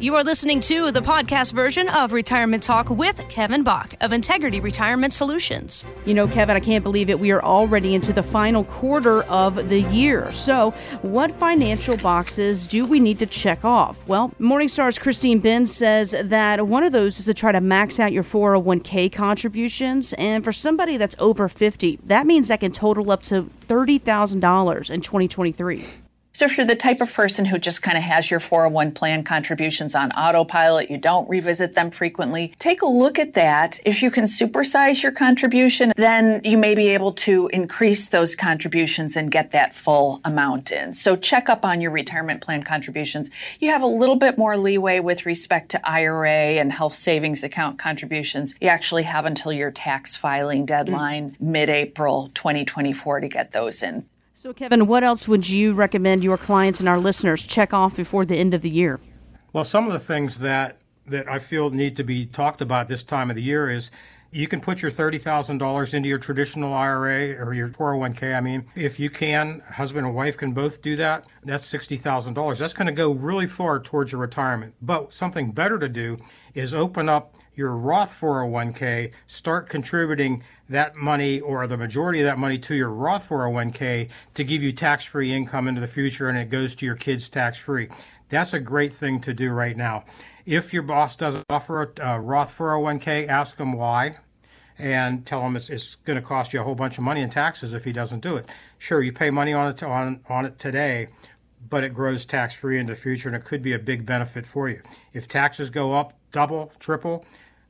You are listening to the podcast version of Retirement Talk with Kevin Bach of Integrity Retirement Solutions. You know, Kevin, I can't believe it. We are already into the final quarter of the year. So, what financial boxes do we need to check off? Well, Morningstar's Christine Benz says that one of those is to try to max out your 401k contributions. And for somebody that's over 50, that means that can total up to $30,000 in 2023. So, if you're the type of person who just kind of has your 401 plan contributions on autopilot, you don't revisit them frequently, take a look at that. If you can supersize your contribution, then you may be able to increase those contributions and get that full amount in. So, check up on your retirement plan contributions. You have a little bit more leeway with respect to IRA and health savings account contributions. You actually have until your tax filing deadline, mm. mid April 2024, to get those in. So, Kevin, what else would you recommend your clients and our listeners check off before the end of the year? Well, some of the things that that I feel need to be talked about this time of the year is you can put your $30,000 into your traditional IRA or your 401k. I mean, if you can, husband and wife can both do that. That's $60,000. That's going to go really far towards your retirement. But something better to do is open up your Roth 401k, start contributing that money or the majority of that money to your Roth 401k to give you tax free income into the future and it goes to your kids tax free. That's a great thing to do right now. If your boss doesn't offer a uh, Roth 401k, ask him why and tell him it's, it's going to cost you a whole bunch of money in taxes if he doesn't do it. Sure, you pay money on it, on, on it today, but it grows tax free in the future and it could be a big benefit for you. If taxes go up double, triple,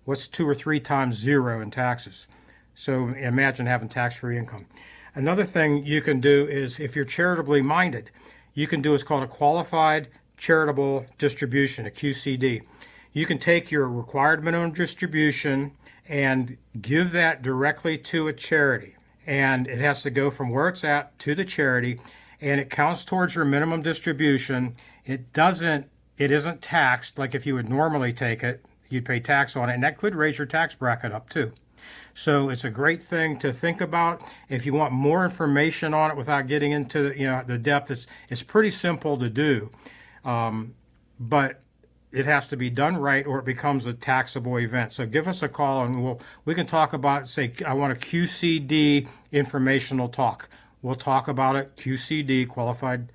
what's two or three times zero in taxes? So imagine having tax free income. Another thing you can do is if you're charitably minded, you can do what's called a qualified charitable distribution, a QCD. You can take your required minimum distribution and give that directly to a charity. And it has to go from where it's at to the charity and it counts towards your minimum distribution. It doesn't it isn't taxed like if you would normally take it, you'd pay tax on it, and that could raise your tax bracket up too. So it's a great thing to think about. If you want more information on it without getting into you know the depth, it's it's pretty simple to do, um, but it has to be done right or it becomes a taxable event. So give us a call and we'll we can talk about say I want a QCD informational talk. We'll talk about it QCD qualified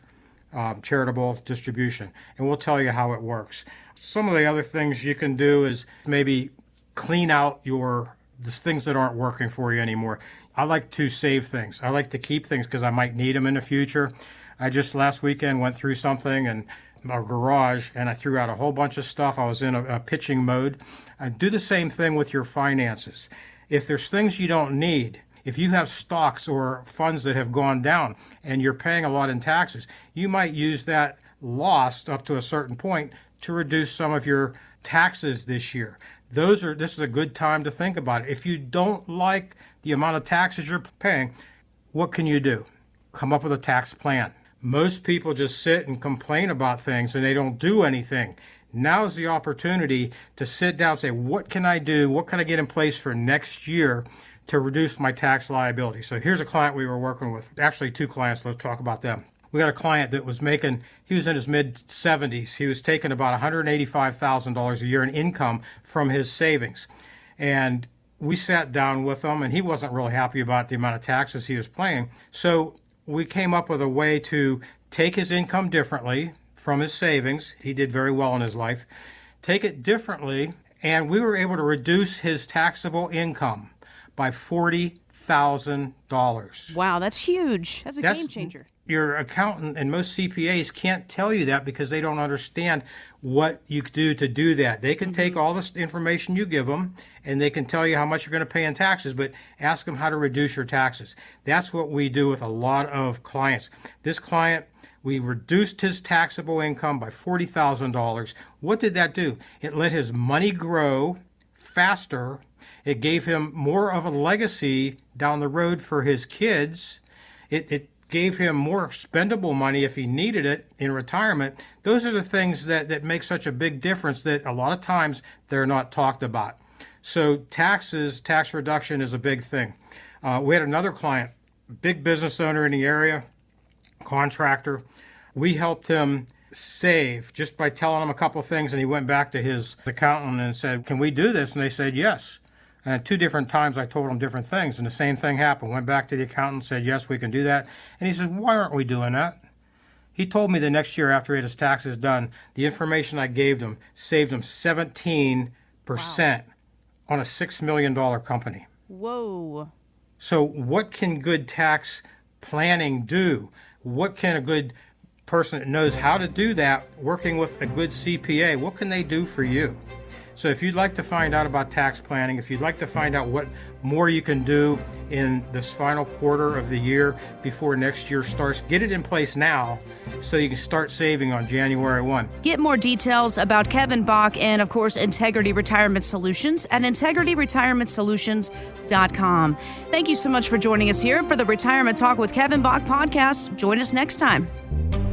um, charitable distribution and we'll tell you how it works. Some of the other things you can do is maybe clean out your the things that aren't working for you anymore. I like to save things. I like to keep things because I might need them in the future. I just last weekend went through something and our garage and I threw out a whole bunch of stuff. I was in a, a pitching mode. I do the same thing with your finances. If there's things you don't need, if you have stocks or funds that have gone down and you're paying a lot in taxes, you might use that lost up to a certain point to reduce some of your taxes this year those are this is a good time to think about it. If you don't like the amount of taxes you're paying, what can you do? Come up with a tax plan. Most people just sit and complain about things and they don't do anything. Now is the opportunity to sit down and say, what can I do? What can I get in place for next year to reduce my tax liability? So here's a client we were working with, actually two clients, let's talk about them we got a client that was making he was in his mid 70s he was taking about $185000 a year in income from his savings and we sat down with him and he wasn't really happy about the amount of taxes he was paying so we came up with a way to take his income differently from his savings he did very well in his life take it differently and we were able to reduce his taxable income by $40,000. Wow, that's huge. That's a that's, game changer your accountant and most CPAs can't tell you that because they don't understand what you do to do that. They can take mm-hmm. all this information you give them and they can tell you how much you're going to pay in taxes, but ask them how to reduce your taxes. That's what we do with a lot of clients. This client, we reduced his taxable income by $40,000. What did that do? It let his money grow faster. It gave him more of a legacy down the road for his kids. It, it gave him more spendable money if he needed it in retirement. Those are the things that, that make such a big difference that a lot of times they're not talked about. So, taxes, tax reduction is a big thing. Uh, we had another client, big business owner in the area, contractor. We helped him save just by telling him a couple things. And he went back to his accountant and said, Can we do this? And they said, Yes. And at two different times, I told him different things, and the same thing happened. Went back to the accountant, said, Yes, we can do that. And he says, Why aren't we doing that? He told me the next year after he had his taxes done, the information I gave him saved him 17% wow. on a $6 million company. Whoa. So, what can good tax planning do? What can a good person that knows how to do that working with a good CPA, what can they do for you? So if you'd like to find out about tax planning, if you'd like to find out what more you can do in this final quarter of the year before next year starts, get it in place now so you can start saving on January 1. Get more details about Kevin Bach and, of course, Integrity Retirement Solutions at integrityretirementsolutions.com. Thank you so much for joining us here for the Retirement Talk with Kevin Bach podcast. Join us next time.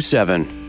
642. 227.